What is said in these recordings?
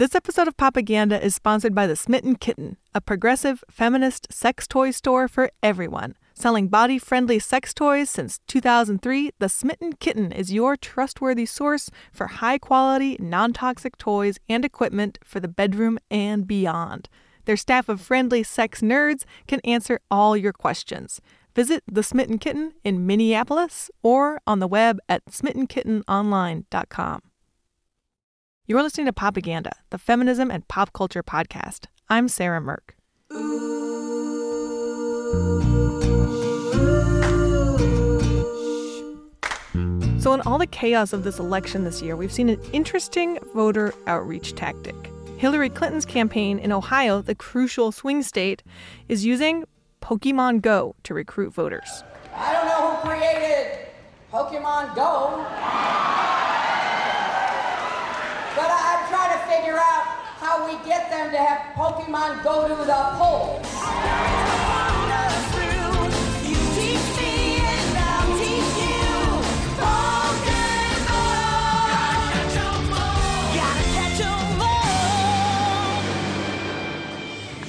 This episode of Propaganda is sponsored by The Smitten Kitten, a progressive feminist sex toy store for everyone. Selling body friendly sex toys since 2003, The Smitten Kitten is your trustworthy source for high quality, non toxic toys and equipment for the bedroom and beyond. Their staff of friendly sex nerds can answer all your questions. Visit The Smitten Kitten in Minneapolis or on the web at smittenkittenonline.com. You're listening to Propaganda, the feminism and pop culture podcast. I'm Sarah Mirk. So, in all the chaos of this election this year, we've seen an interesting voter outreach tactic. Hillary Clinton's campaign in Ohio, the crucial swing state, is using Pokemon Go to recruit voters. I don't know who created Pokemon Go. But I, I'm trying to figure out how we get them to have Pokemon go to the polls.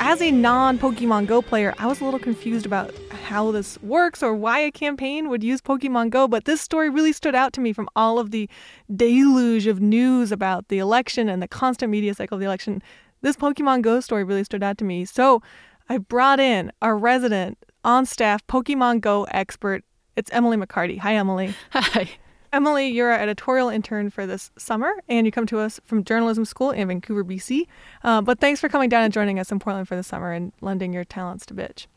As a non Pokemon Go player, I was a little confused about how this works or why a campaign would use Pokemon Go, but this story really stood out to me from all of the deluge of news about the election and the constant media cycle of the election. This Pokemon Go story really stood out to me. So I brought in our resident on staff Pokemon Go expert. It's Emily McCarty. Hi, Emily. Hi. Emily, you're our editorial intern for this summer, and you come to us from journalism school in Vancouver, BC. Uh, but thanks for coming down and joining us in Portland for the summer and lending your talents to Bitch.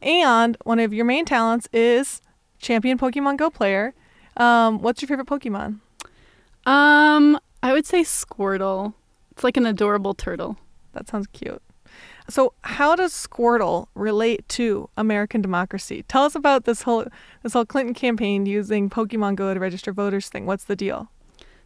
And one of your main talents is champion Pokemon Go player. Um, what's your favorite Pokemon? Um, I would say Squirtle. It's like an adorable turtle. That sounds cute. So, how does Squirtle relate to American democracy? Tell us about this whole this whole Clinton campaign using Pokemon Go to register voters thing. What's the deal?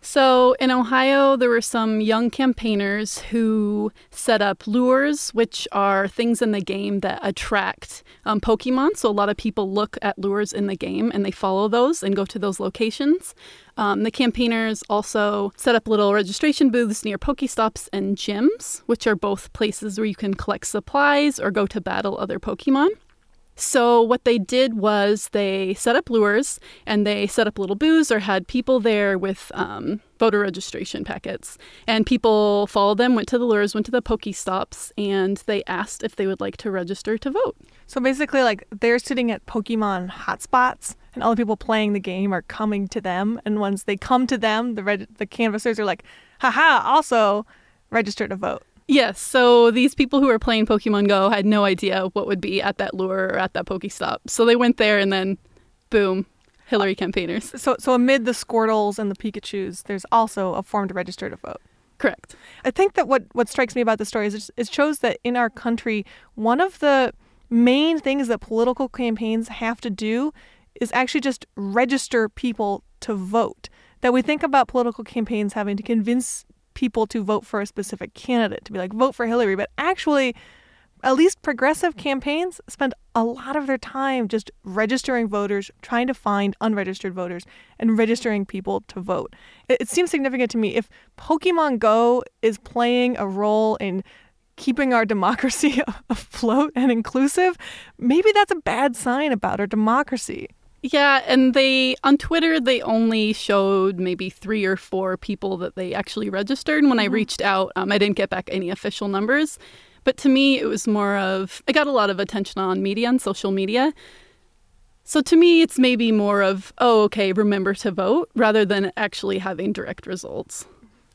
So, in Ohio, there were some young campaigners who set up lures, which are things in the game that attract um, Pokemon. So, a lot of people look at lures in the game and they follow those and go to those locations. Um, the campaigners also set up little registration booths near Pokestops and gyms, which are both places where you can collect supplies or go to battle other Pokemon. So, what they did was they set up lures and they set up little booths or had people there with um, voter registration packets. And people followed them, went to the lures, went to the Pokestops, and they asked if they would like to register to vote. So basically, like they're sitting at Pokemon hotspots, and all the people playing the game are coming to them. And once they come to them, the reg- the canvassers are like, "Haha! Also, register to vote." Yes, so these people who were playing Pokemon Go had no idea what would be at that lure or at that Pokestop. So they went there and then, boom, Hillary campaigners. So, so amid the Squirtles and the Pikachu's, there's also a form to register to vote. Correct. I think that what, what strikes me about the story is it, it shows that in our country, one of the main things that political campaigns have to do is actually just register people to vote. That we think about political campaigns having to convince people to vote for a specific candidate, to be like, vote for Hillary. But actually, at least progressive campaigns spend a lot of their time just registering voters, trying to find unregistered voters, and registering people to vote. It, seems significant to me. If Pokemon Go is playing a role in keeping our democracy afloat and inclusive, maybe that's a bad sign about our democracy. Yeah, and they on Twitter they only showed maybe three or four people that they actually registered. And when mm-hmm. I reached out, um, I didn't get back any official numbers. But to me, it was more of I got a lot of attention on media and social media. So to me, it's maybe more of oh, okay, remember to vote rather than actually having direct results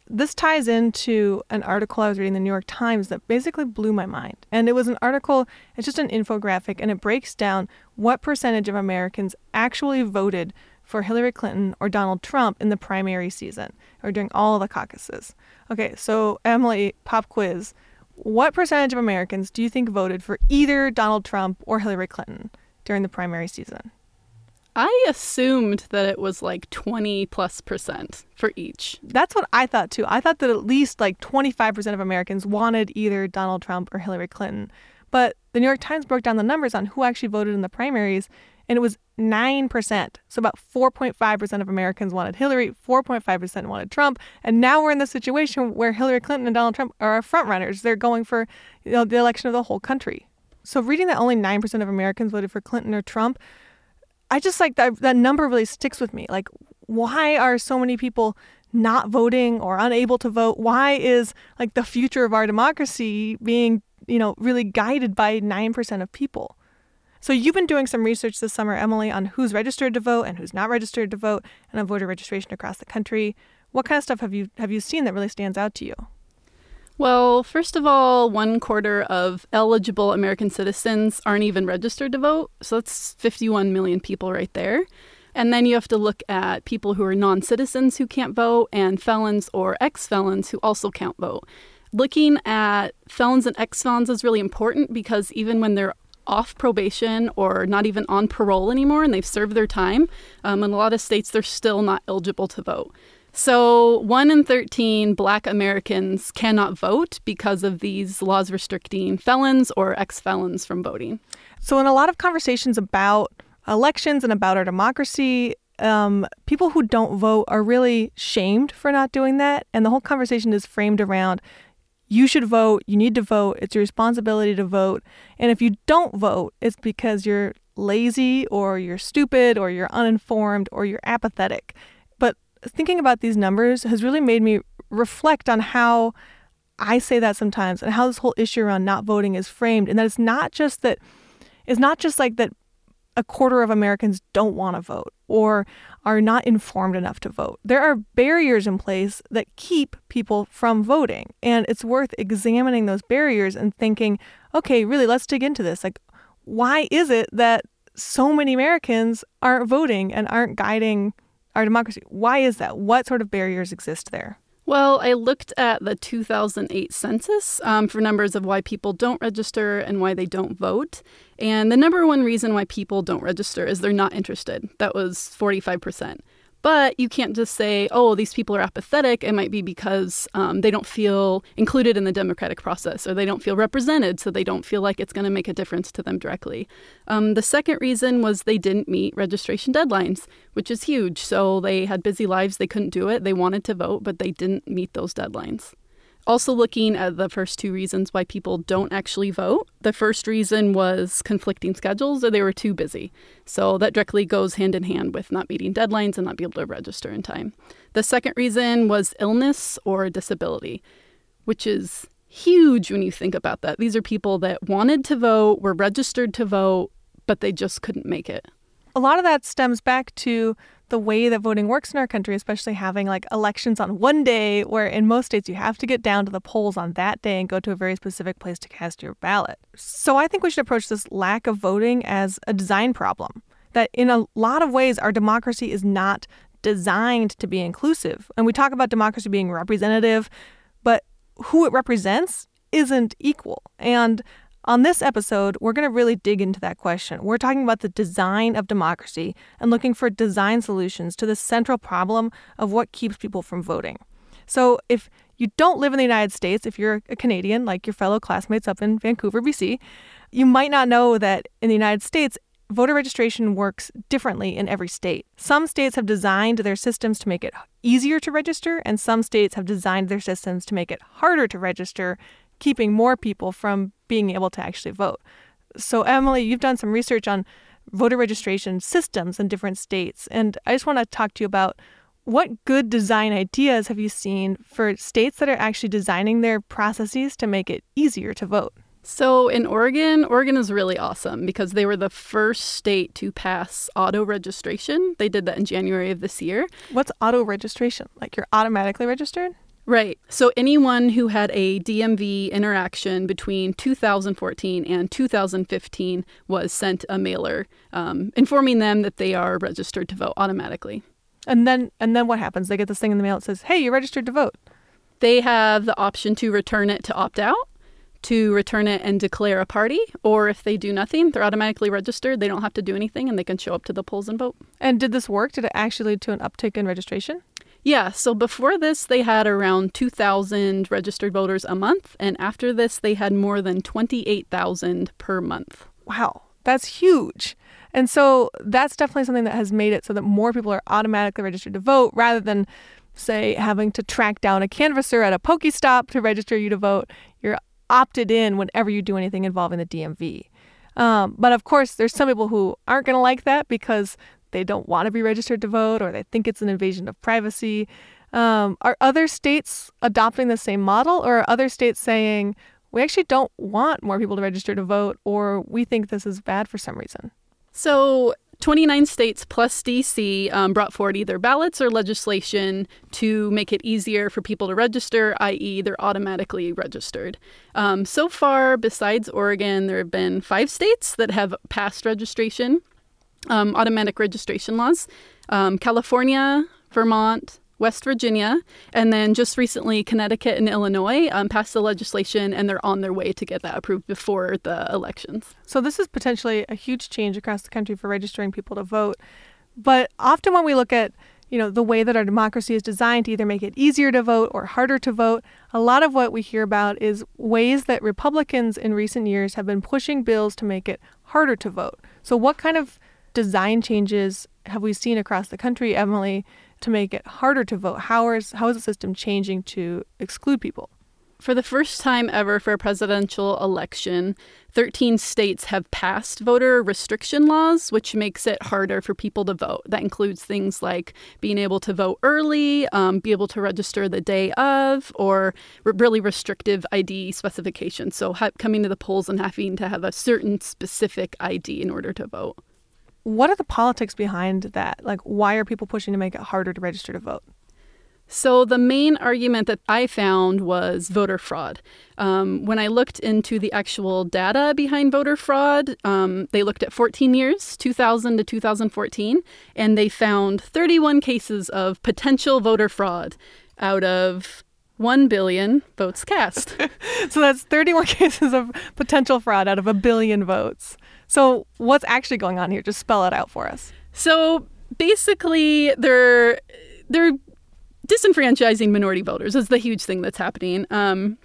this ties into an article I was reading in the New York Times that basically blew my mind. And it was an article, it's just an infographic, and it breaks down what percentage of Americans actually voted for Hillary Clinton or Donald Trump in the primary season or during all the caucuses. Okay, so Emily, pop quiz. What percentage of Americans do you think voted for either Donald Trump or Hillary Clinton during the primary season? I assumed that it was like 20 plus percent for each. That's what I thought too. I thought that at least like 25% of Americans wanted either Donald Trump or Hillary Clinton. But the New York Times broke down the numbers on who actually voted in the primaries, and it was 9%. So about 4.5% of Americans wanted Hillary, 4.5% wanted Trump, and now we're in the situation where Hillary Clinton and Donald Trump are our front runners. They're going for you know, the election of the whole country. So reading that only 9% of Americans voted for Clinton or Trump, I just like that that number really sticks with me. Like why are so many people not voting or unable to vote? Why is like the future of our democracy being, you know, really guided by 9% of people? So you've been doing some research this summer, Emily, on who's registered to vote and who's not registered to vote and on voter registration across the country. What kind of stuff have you have you seen that really stands out to you? Well, first of all, one quarter of eligible American citizens aren't even registered to vote. So that's 51 million people right there. And then you have to look at people who are non citizens who can't vote and felons or ex felons who also can't vote. Looking at felons and ex felons is really important because even when they're off probation or not even on parole anymore and they've served their time. Um, in a lot of states, they're still not eligible to vote. So, one in 13 black Americans cannot vote because of these laws restricting felons or ex felons from voting. So, in a lot of conversations about elections and about our democracy, um, people who don't vote are really shamed for not doing that. And the whole conversation is framed around you should vote. You need to vote. It's your responsibility to vote. And if you don't vote, it's because you're lazy or you're stupid or you're uninformed or you're apathetic. Thinking about these numbers has really made me reflect on how I say that sometimes and how this whole issue around not voting is framed. And that it's not just that, it's not just like that a quarter of Americans don't want to vote or are not informed enough to vote. There are barriers in place that keep people from voting. And it's worth examining those barriers and thinking, okay, really, let's dig into this. Like, why is it that so many Americans aren't voting and aren't guiding our democracy? Why is that? What sort of barriers exist there? Well, I looked at the 2008 census um, for numbers of why people don't register and why they don't vote. And the number one reason why people don't register is they're not interested. That was 45%. But you can't just say, oh, these people are apathetic. It might be because um, they don't feel included in the democratic process or they don't feel represented, so they don't feel like it's going to make a difference to them directly. Um, the second reason was they didn't meet registration deadlines, which is huge. So they had busy lives, they couldn't do it. They wanted to vote, but they didn't meet those deadlines. Also, looking at the first two reasons why people don't actually vote. The first reason was conflicting schedules or they were too busy. So, that directly goes hand in hand with not meeting deadlines and not being able to register in time. The second reason was illness or disability, which is huge when you think about that. These are people that wanted to vote, were registered to vote, but they just couldn't make it. A lot of that stems back to the way that voting works in our country, especially having like elections on one day, where in most states you have to get down to the polls on that day and go to a very specific place to cast your ballot. So I think we should approach this lack of voting as a design problem. That in a lot of ways, our democracy is not designed to be inclusive. And we talk about democracy being representative, but who it represents isn't equal. And on this episode, we're going to really dig into that question. We're talking about the design of democracy and looking for design solutions to the central problem of what keeps people from voting. So, if you don't live in the United States, if you're a Canadian, like your fellow classmates up in Vancouver, BC, you might not know that in the United States, voter registration works differently in every state. Some states have designed their systems to make it easier to register, and some states have designed their systems to make it harder to register keeping more people from being able to actually vote. So, Emily, you've done some research on voter registration systems in different states, and I just want to talk to you about what good design ideas have you seen for states that are actually designing their processes to make it easier to vote? So in Oregon, Oregon is really awesome because they were the first state to pass auto registration. They did that in January of this year. What's auto registration? Like you're automatically registered? Right. So anyone who had a DMV interaction between 2014 and 2015 was sent a mailer um, informing them that they are registered to vote automatically. And then, and then what happens? They get this thing in the mail that says, "Hey, you're registered to vote." They have the option to return it to opt out, to return it and declare a party, or if they do nothing, they're automatically registered. They don't have to do anything, and they can show up to the polls and vote. And did this work? Did it actually lead to an uptick in registration? Yeah, so before this, they had around 2,000 registered voters a month, and after this, they had more than 28,000 per month. Wow, that's huge. And so that's definitely something that has made it so that more people are automatically registered to vote rather than, say, having to track down a canvasser at a Pokestop to register you to vote. You're opted in whenever you do anything involving the DMV. Um, but of course, there's some people who aren't going to like that because they don't want to be registered to vote or they think it's an invasion of privacy. Um, are other states adopting the same model or are other states saying, we actually don't want more people to register to vote or we think this is bad for some reason? So 29 states plus DC um, brought forward either ballots or legislation to make it easier for people to register, i.e., they're automatically registered. Um, so far, besides Oregon, there have been five states that have passed registration, um, automatic registration laws um, California, Vermont, West Virginia, and then just recently Connecticut and Illinois um, passed the legislation and they're on their way to get that approved before the elections. So this is potentially a huge change across the country for registering people to vote. But often when we look at you know the way that our democracy is designed to either make it easier to vote or harder to vote, a lot of what we hear about is ways that Republicans in recent years have been pushing bills to make it harder to vote. So what kind of design changes have we seen across the country, Emily, to make it harder to vote? How is how is the system changing to exclude people? For the first time ever for a presidential election, 13 states have passed voter restriction laws, which makes it harder for people to vote. That includes things like being able to vote early, um, be able to register the day of, or really restrictive ID specifications. So, ha- coming to the polls and having to have a certain specific ID in order to vote. What are the politics behind that? Like, why are people pushing to make it harder to register to vote? So, the main argument that I found was voter fraud. Um, when I looked into the actual data behind voter fraud, um, they looked at 14 years, 2000 to 2014, and they found 31 cases of potential voter fraud out of 1 billion votes cast. so, that's 31 cases of potential fraud out of a billion votes. So, what's actually going on here? Just spell it out for us. So, basically, they're they're disenfranchising minority voters is the huge thing that's happening. Um,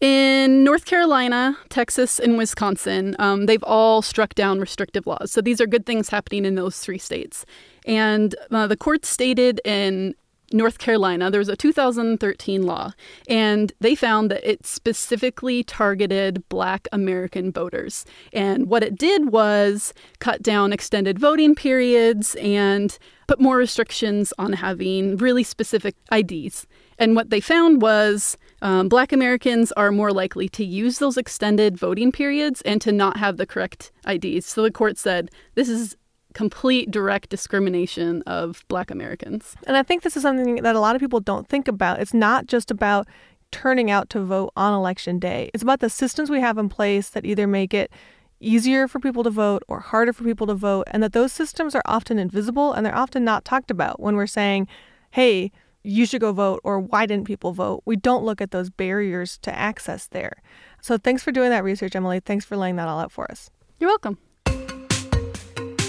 in North Carolina, Texas, and Wisconsin, um, they've all struck down restrictive laws. So these are good things happening in those three states. And uh, the court stated in North Carolina, there was a 2013 law, and they found that it specifically targeted Black American voters. And what it did was cut down extended voting periods and put more restrictions on having really specific IDs. And what they found was um, Black Americans are more likely to use those extended voting periods and to not have the correct IDs. So the court said this is complete direct discrimination of black Americans. And I think this is something that a lot of people don't think about. It's not just about turning out to vote on election day. It's about the systems we have in place that either make it easier for people to vote or harder for people to vote and that those systems are often invisible and they're often not talked about when we're saying, "Hey, you should go vote or why didn't people vote?" We don't look at those barriers to access there. So thanks for doing that research, Emily. Thanks for laying that all out for us. You're welcome.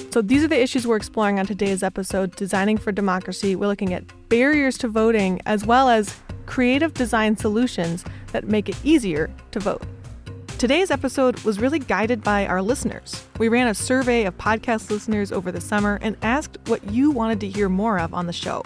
So, these are the issues we're exploring on today's episode Designing for Democracy. We're looking at barriers to voting as well as creative design solutions that make it easier to vote. Today's episode was really guided by our listeners. We ran a survey of podcast listeners over the summer and asked what you wanted to hear more of on the show.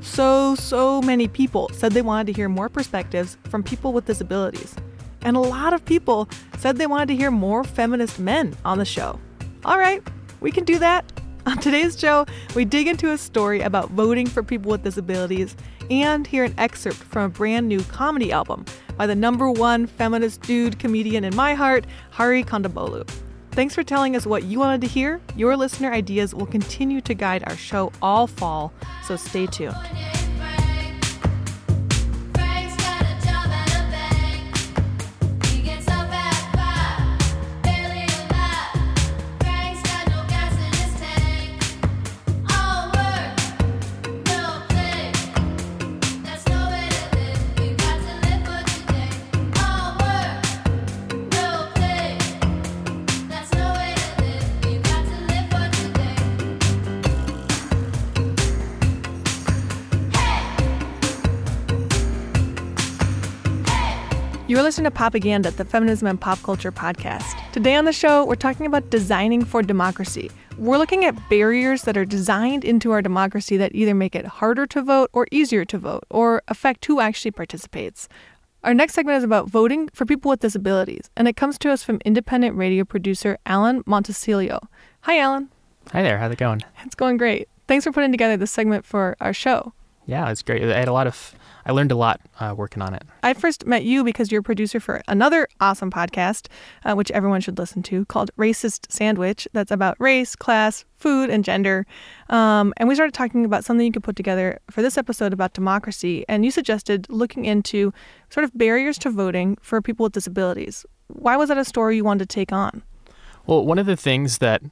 So, so many people said they wanted to hear more perspectives from people with disabilities. And a lot of people said they wanted to hear more feminist men on the show. All right, we can do that. On today's show, we dig into a story about voting for people with disabilities and hear an excerpt from a brand new comedy album by the number one feminist dude comedian in my heart, Hari Kondabolu. Thanks for telling us what you wanted to hear. Your listener ideas will continue to guide our show all fall, so stay tuned. You're listening to Propaganda, the Feminism and Pop Culture podcast. Today on the show, we're talking about designing for democracy. We're looking at barriers that are designed into our democracy that either make it harder to vote or easier to vote, or affect who actually participates. Our next segment is about voting for people with disabilities, and it comes to us from independent radio producer Alan Montecillo. Hi, Alan. Hi there. How's it going? It's going great. Thanks for putting together this segment for our show. Yeah, it's great. I had a lot of, I learned a lot uh, working on it. I first met you because you're a producer for another awesome podcast, uh, which everyone should listen to, called Racist Sandwich. That's about race, class, food, and gender. Um, and we started talking about something you could put together for this episode about democracy. And you suggested looking into sort of barriers to voting for people with disabilities. Why was that a story you wanted to take on? Well, one of the things that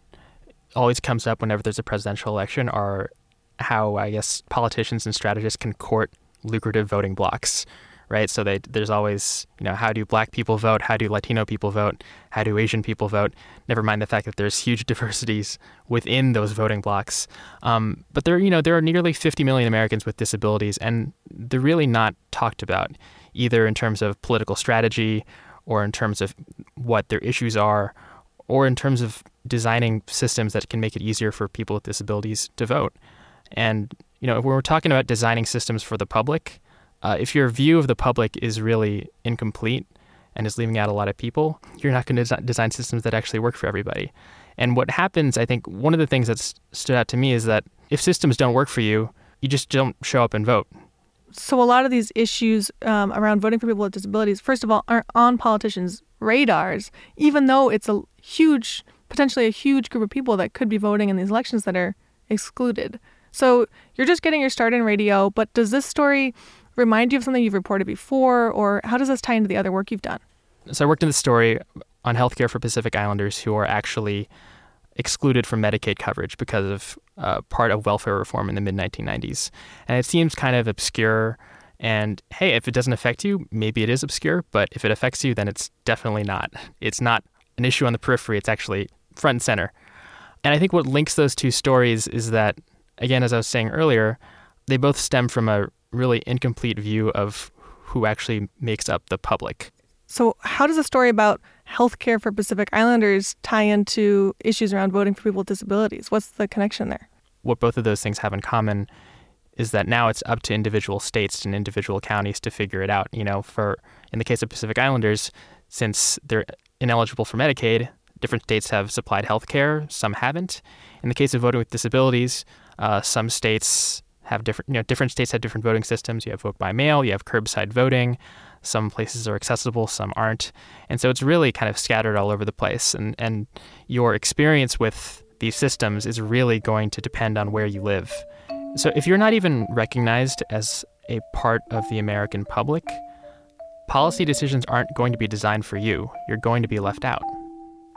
always comes up whenever there's a presidential election are how I guess politicians and strategists can court lucrative voting blocks, right? So they, there's always, you know, how do black people vote? How do Latino people vote? How do Asian people vote? Never mind the fact that there's huge diversities within those voting blocks. Um, but there, you know, there are nearly 50 million Americans with disabilities, and they're really not talked about either in terms of political strategy or in terms of what their issues are or in terms of designing systems that can make it easier for people with disabilities to vote. And you know, when we're talking about designing systems for the public, uh, if your view of the public is really incomplete and is leaving out a lot of people, you're not going to design systems that actually work for everybody. And what happens, I think, one of the things that stood out to me is that if systems don't work for you, you just don't show up and vote. So a lot of these issues um, around voting for people with disabilities, first of all, aren't on politicians' radars, even though it's a huge, potentially a huge group of people that could be voting in these elections that are excluded. So you're just getting your start in radio, but does this story remind you of something you've reported before, or how does this tie into the other work you've done? So I worked in the story on healthcare for Pacific Islanders who are actually excluded from Medicaid coverage because of uh, part of welfare reform in the mid 1990s. And it seems kind of obscure. And hey, if it doesn't affect you, maybe it is obscure, but if it affects you, then it's definitely not. It's not an issue on the periphery, it's actually front and center. And I think what links those two stories is that again, as I was saying earlier, they both stem from a really incomplete view of who actually makes up the public. So, how does a story about healthcare for Pacific Islanders tie into issues around voting for people with disabilities? What's the connection there? What both of those things have in common is that now it's up to individual states and individual counties to figure it out. You know, for in the case of Pacific Islanders, since they're ineligible for Medicaid, different states have supplied health care, some haven't. In the case of voting with disabilities, uh, some states have different, you know, different states have different voting systems. You have vote by mail, you have curbside voting. Some places are accessible, some aren't, and so it's really kind of scattered all over the place. And and your experience with these systems is really going to depend on where you live. So if you're not even recognized as a part of the American public, policy decisions aren't going to be designed for you. You're going to be left out.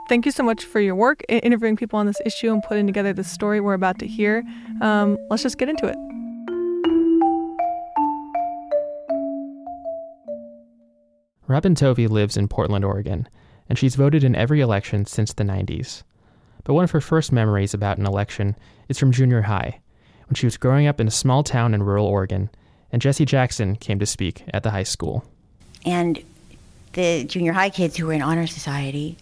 Thank you so much for your work interviewing people on this issue and putting together the story we're about to hear. Um, let's just get into it. Robin Tovey lives in Portland, Oregon, and she's voted in every election since the 90s. But one of her first memories about an election is from junior high, when she was growing up in a small town in rural Oregon, and Jesse Jackson came to speak at the high school. And the junior high kids who were in honor society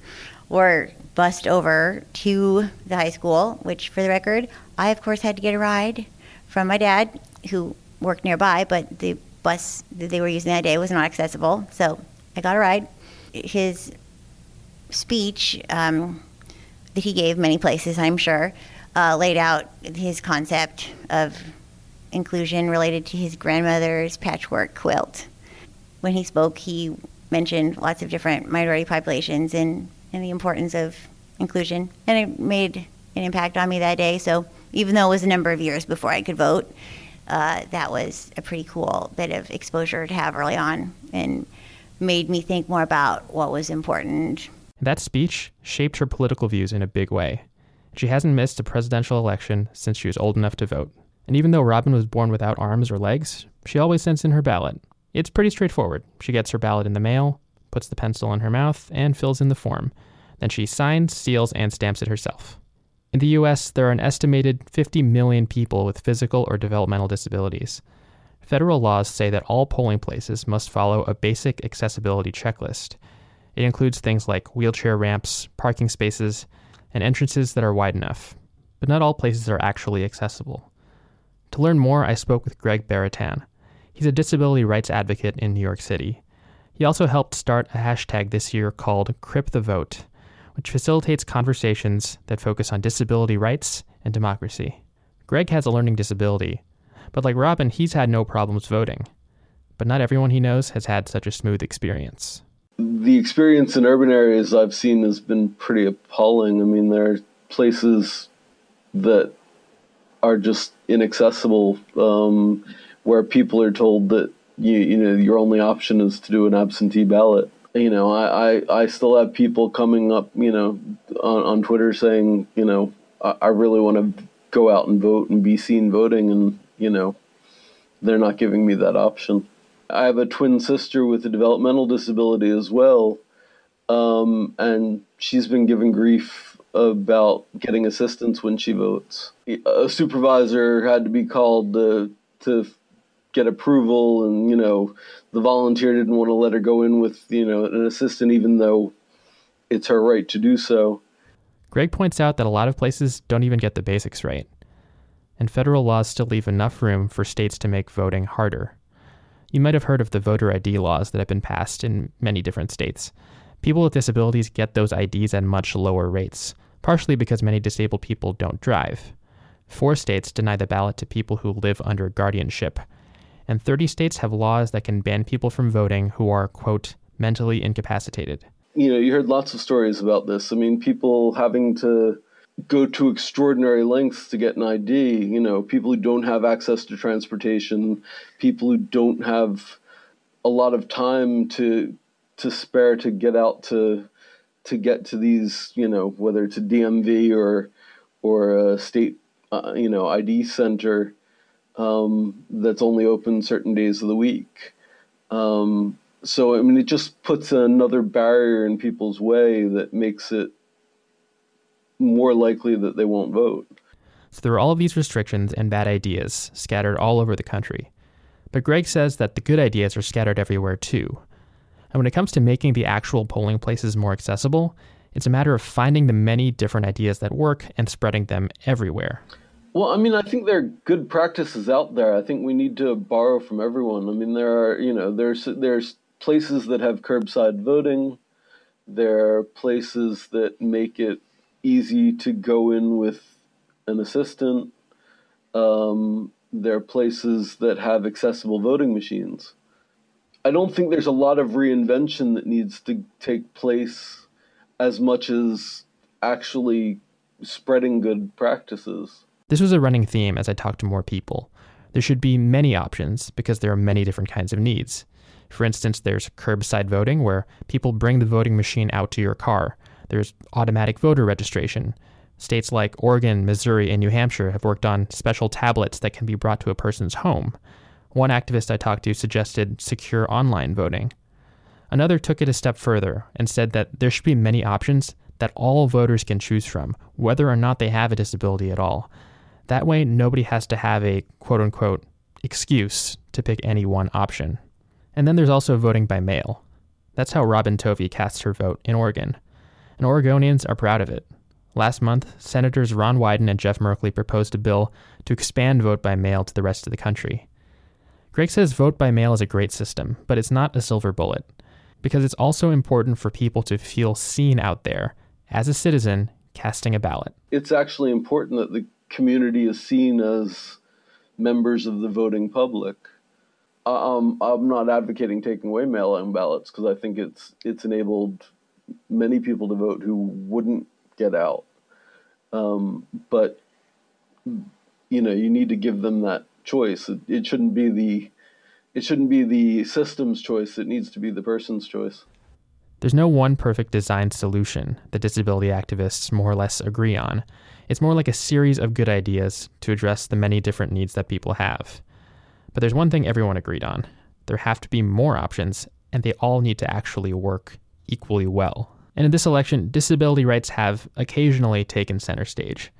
were bussed over to the high school, which, for the record, I, of course, had to get a ride from my dad, who worked nearby, but the bus that they were using that day was not accessible. So I got a ride. His speech um, that he gave many places, I'm sure, uh, laid out his concept of inclusion related to his grandmother's patchwork quilt. When he spoke, he mentioned lots of different minority populations and and the importance of inclusion. And it made an impact on me that day. So even though it was a number of years before I could vote, uh, that was a pretty cool bit of exposure to have early on and made me think more about what was important. That speech shaped her political views in a big way. She hasn't missed a presidential election since she was old enough to vote. And even though Robin was born without arms or legs, she always sends in her ballot. It's pretty straightforward. She gets her ballot in the mail, puts the pencil in her mouth, and fills in the form. Then she signs, seals, and stamps it herself. In the US, there are an estimated 50 million people with physical or developmental disabilities. Federal laws say that all polling places must follow a basic accessibility checklist. It includes things like wheelchair ramps, parking spaces, and entrances that are wide enough. But not all places are actually accessible. To learn more, I spoke with Greg Beratan. He's a disability rights advocate in New York City. He also helped start a hashtag this year called Crip the Vote, which facilitates conversations that focus on disability rights and democracy. Greg has a learning disability, but like Robin, he's had no problems voting. But not everyone he knows has had such a smooth experience. The experience in urban areas I've seen has been pretty appalling. I mean, there are places that are just inaccessible, um, where people are told that you you know your only option is to do an absentee ballot. You know, I, I, I still have people coming up, you know, on, on Twitter saying, you know, I, I really want to go out and vote and be seen voting, and you know, they're not giving me that option. I have a twin sister with a developmental disability as well, um, and she's been given grief about getting assistance when she votes. A supervisor had to be called to to get approval and you know the volunteer didn't want to let her go in with you know an assistant even though it's her right to do so. Greg points out that a lot of places don't even get the basics right and federal laws still leave enough room for states to make voting harder. You might have heard of the voter id laws that have been passed in many different states. People with disabilities get those ids at much lower rates partially because many disabled people don't drive. Four states deny the ballot to people who live under guardianship, and 30 states have laws that can ban people from voting who are, quote, mentally incapacitated. You know, you heard lots of stories about this. I mean, people having to go to extraordinary lengths to get an ID, you know, people who don't have access to transportation, people who don't have a lot of time to to spare to get out to to get to these, you know, whether it's a DMV or or a state, uh, you know, ID center um, that's only open certain days of the week. Um, so I mean, it just puts another barrier in people's way that makes it more likely that they won't vote. So there are all of these restrictions and bad ideas scattered all over the country. But Greg says that the good ideas are scattered everywhere too. And when it comes to making the actual polling places more accessible, it's a matter of finding the many different ideas that work and spreading them everywhere. Well, I mean, I think there are good practices out there. I think we need to borrow from everyone. I mean, there are, you know, there's there's places that have curbside voting. There are places that make it easy to go in with an assistant. Um, there are places that have accessible voting machines. I don't think there's a lot of reinvention that needs to take place as much as actually spreading good practices. This was a running theme as I talked to more people. There should be many options because there are many different kinds of needs. For instance, there's curbside voting where people bring the voting machine out to your car. There's automatic voter registration. States like Oregon, Missouri, and New Hampshire have worked on special tablets that can be brought to a person's home. One activist I talked to suggested secure online voting. Another took it a step further and said that there should be many options that all voters can choose from, whether or not they have a disability at all. That way, nobody has to have a quote unquote excuse to pick any one option. And then there's also voting by mail. That's how Robin Tovey casts her vote in Oregon. And Oregonians are proud of it. Last month, Senators Ron Wyden and Jeff Merkley proposed a bill to expand vote by mail to the rest of the country. Greg says vote by mail is a great system, but it's not a silver bullet, because it's also important for people to feel seen out there as a citizen casting a ballot. It's actually important that the community is seen as members of the voting public. Um, I'm not advocating taking away mail-in ballots because I think it's it's enabled many people to vote who wouldn't get out. Um, but you know, you need to give them that choice. It, it shouldn't be the it shouldn't be the system's choice. It needs to be the person's choice. There's no one perfect design solution that disability activists more or less agree on. It's more like a series of good ideas to address the many different needs that people have. But there's one thing everyone agreed on there have to be more options, and they all need to actually work equally well. And in this election, disability rights have occasionally taken center stage.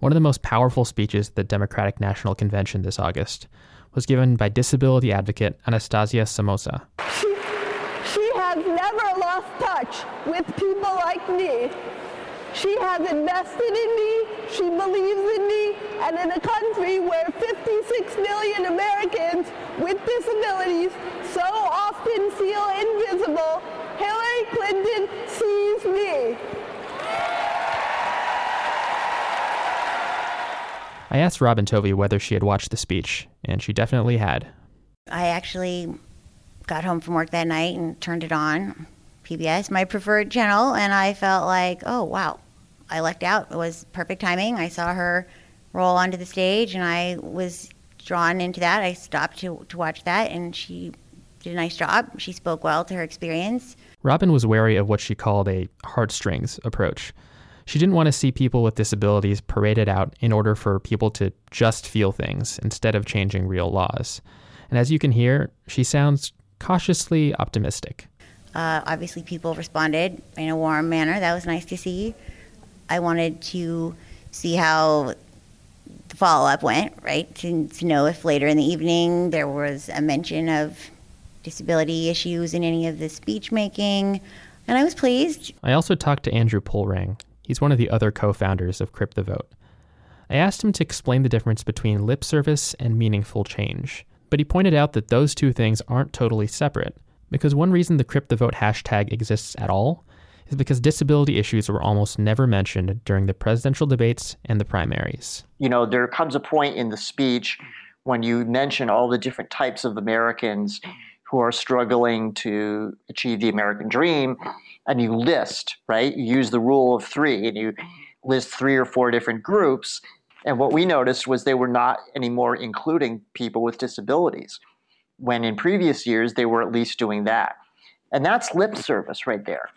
One of the most powerful speeches at the Democratic National Convention this August was given by disability advocate Anastasia Somoza. She, she has never lost touch with people like me. She has invested in me, she believes in me, and in a country where 56 million Americans with disabilities so often feel invisible, Hillary Clinton sees me. I asked Robin Tovey whether she had watched the speech, and she definitely had. I actually got home from work that night and turned it on, PBS, my preferred channel, and I felt like, oh, wow, I lucked out. It was perfect timing. I saw her roll onto the stage, and I was drawn into that. I stopped to, to watch that, and she did a nice job. She spoke well to her experience. Robin was wary of what she called a heartstrings approach. She didn't want to see people with disabilities paraded out in order for people to just feel things instead of changing real laws. And as you can hear, she sounds cautiously optimistic. Uh, obviously, people responded in a warm manner. That was nice to see. I wanted to see how the follow up went, right? To, to know if later in the evening there was a mention of disability issues in any of the speech making. And I was pleased. I also talked to Andrew Pulrang, He's one of the other co founders of Crip the Vote. I asked him to explain the difference between lip service and meaningful change, but he pointed out that those two things aren't totally separate, because one reason the Crip the Vote hashtag exists at all is because disability issues were almost never mentioned during the presidential debates and the primaries. You know, there comes a point in the speech when you mention all the different types of Americans who are struggling to achieve the American dream and you list, right? You use the rule of three and you list three or four different groups. And what we noticed was they were not anymore including people with disabilities, when in previous years they were at least doing that. And that's lip service right there.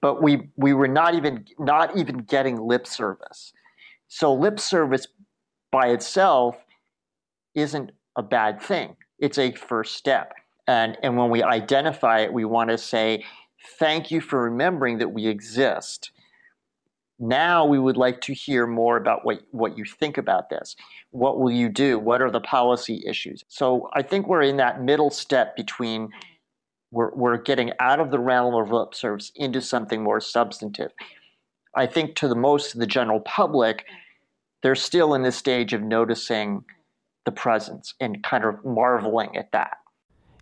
But we, we were not even not even getting lip service. So lip service by itself isn't a bad thing. It's a first step. And, and when we identify it, we want to say, Thank you for remembering that we exist. Now we would like to hear more about what, what you think about this. What will you do? What are the policy issues? So I think we're in that middle step between we're, we're getting out of the realm of lip service into something more substantive. I think to the most of the general public, they're still in this stage of noticing the presence and kind of marveling at that.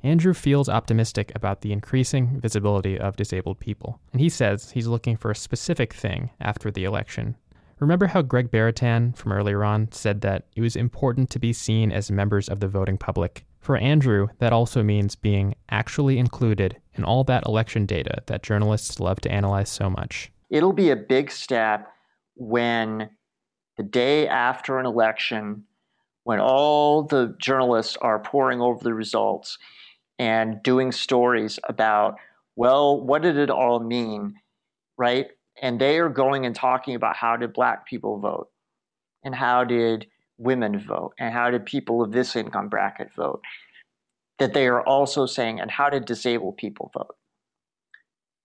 Andrew feels optimistic about the increasing visibility of disabled people, and he says he's looking for a specific thing after the election. Remember how Greg Beratan from earlier on said that it was important to be seen as members of the voting public? For Andrew, that also means being actually included in all that election data that journalists love to analyze so much. It'll be a big step when the day after an election, when all the journalists are poring over the results, and doing stories about, well, what did it all mean, right? And they are going and talking about how did black people vote and how did women vote and how did people of this income bracket vote. That they are also saying, and how did disabled people vote?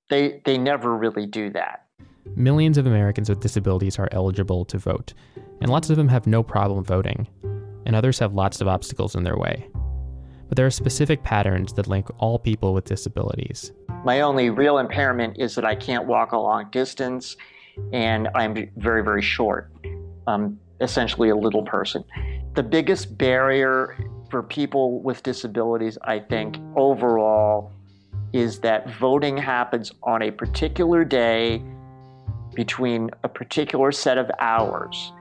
They, they never really do that. Millions of Americans with disabilities are eligible to vote, and lots of them have no problem voting, and others have lots of obstacles in their way but there are specific patterns that link all people with disabilities. My only real impairment is that I can't walk a long distance and I'm very, very short. I'm essentially a little person. The biggest barrier for people with disabilities, I think, overall, is that voting happens on a particular day between a particular set of hours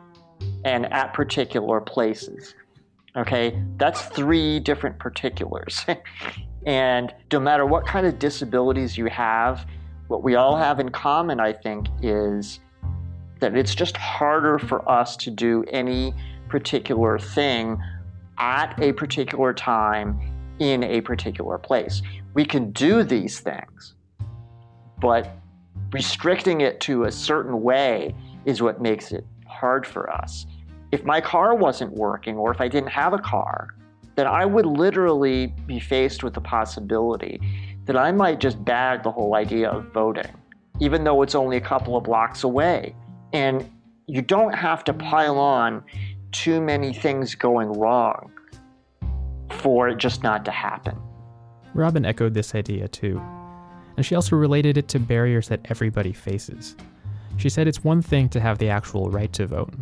and at particular places. Okay, that's three different particulars. and no matter what kind of disabilities you have, what we all have in common, I think, is that it's just harder for us to do any particular thing at a particular time in a particular place. We can do these things, but restricting it to a certain way is what makes it hard for us if my car wasn't working or if I didn't have a car, then I would literally be faced with the possibility that I might just bag the whole idea of voting, even though it's only a couple of blocks away. And you don't have to pile on too many things going wrong for it just not to happen. Robin echoed this idea too, and she also related it to barriers that everybody faces. She said it's one thing to have the actual right to vote,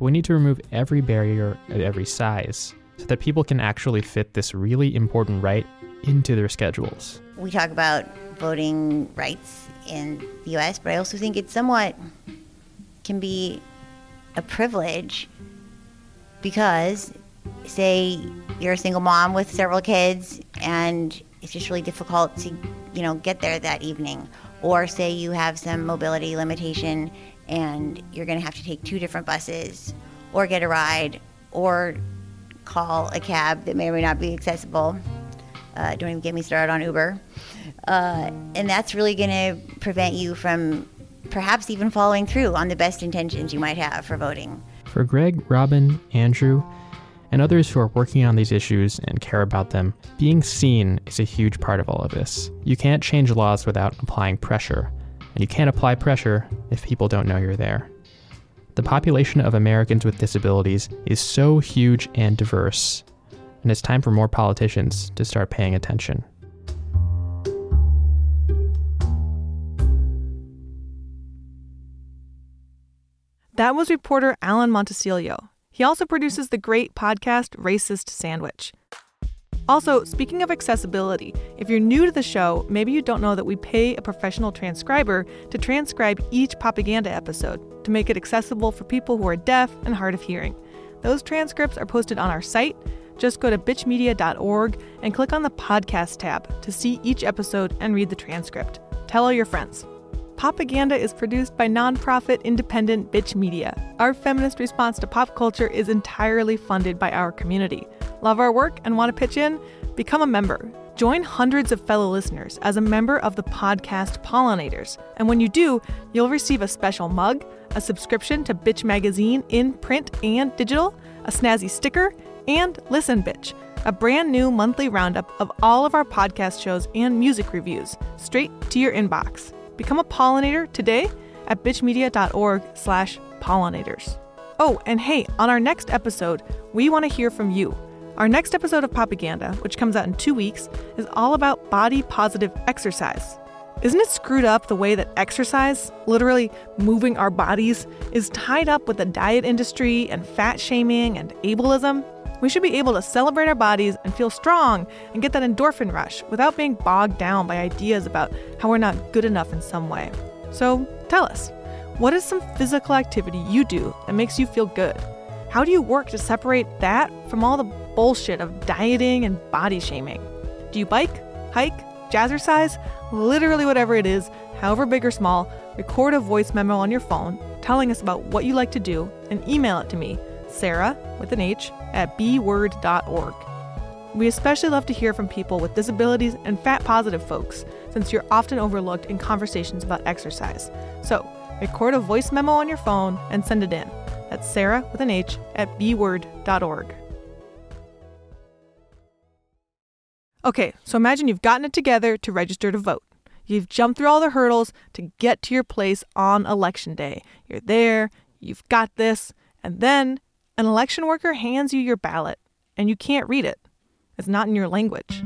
but we need to remove every barrier at every size so that people can actually fit this really important right into their schedules. We talk about voting rights in the US, but I also think it somewhat can be a privilege because, say, you're a single mom with several kids and it's just really difficult to, you know, get there that evening. Or say you have some mobility limitation and you're going to have to take two different buses or get a ride or call a cab that may or may not be accessible. Uh, don't even get me started on Uber. Uh, and that's really going to prevent you from perhaps even following through on the best intentions you might have for voting. For Greg, Robin, Andrew, and others who are working on these issues and care about them, being seen is a huge part of all of this. You can't change laws without applying pressure, and you can't apply pressure if people don't know you're there. The population of Americans with disabilities is so huge and diverse, and it's time for more politicians to start paying attention. That was reporter Alan Montecillo. He also produces the great podcast Racist Sandwich. Also, speaking of accessibility, if you're new to the show, maybe you don't know that we pay a professional transcriber to transcribe each Popaganda episode to make it accessible for people who are deaf and hard of hearing. Those transcripts are posted on our site. Just go to bitchmedia.org and click on the podcast tab to see each episode and read the transcript. Tell all your friends. Popaganda is produced by nonprofit independent Bitch Media. Our feminist response to pop culture is entirely funded by our community. Love our work and want to pitch in? Become a member. Join hundreds of fellow listeners as a member of the podcast Pollinators. And when you do, you'll receive a special mug, a subscription to Bitch Magazine in print and digital, a snazzy sticker, and Listen Bitch, a brand new monthly roundup of all of our podcast shows and music reviews, straight to your inbox. Become a pollinator today at bitchmedia.org slash pollinators. Oh, and hey, on our next episode, we want to hear from you. Our next episode of Popaganda, which comes out in two weeks, is all about body positive exercise. Isn't it screwed up the way that exercise, literally moving our bodies, is tied up with the diet industry and fat shaming and ableism? We should be able to celebrate our bodies and feel strong and get that endorphin rush without being bogged down by ideas about how we're not good enough in some way. So tell us, what is some physical activity you do that makes you feel good? How do you work to separate that from all the bullshit of dieting and body shaming? Do you bike, hike, jazzercise? Literally whatever it is, however big or small, record a voice memo on your phone telling us about what you like to do and email it to me Sarah, with an H, at bword.org. We especially love to hear from people with disabilities and fat positive folks, since you're often overlooked in conversations about exercise. So, record a voice memo on your phone and send it in. That's Sarah, with an H, at bword.org. Okay, so imagine you've gotten it together to register to vote. You've jumped through all the hurdles to get to your place on election day. You're there, you've got this, and then an election worker hands you your ballot and you can't read it. It's not in your language.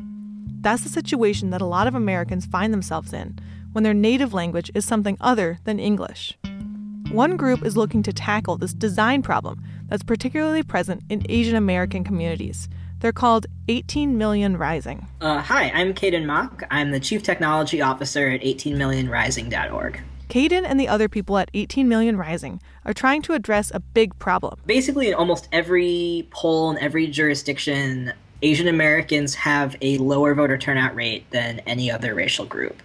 That's the situation that a lot of Americans find themselves in when their native language is something other than English. One group is looking to tackle this design problem that's particularly present in Asian American communities. They're called 18 Million Rising. Uh, hi, I'm Cayden Mak. I'm the Chief Technology Officer at 18millionrising.org. Cayden and the other people at 18 Million Rising are trying to address a big problem. Basically, in almost every poll in every jurisdiction, Asian Americans have a lower voter turnout rate than any other racial group.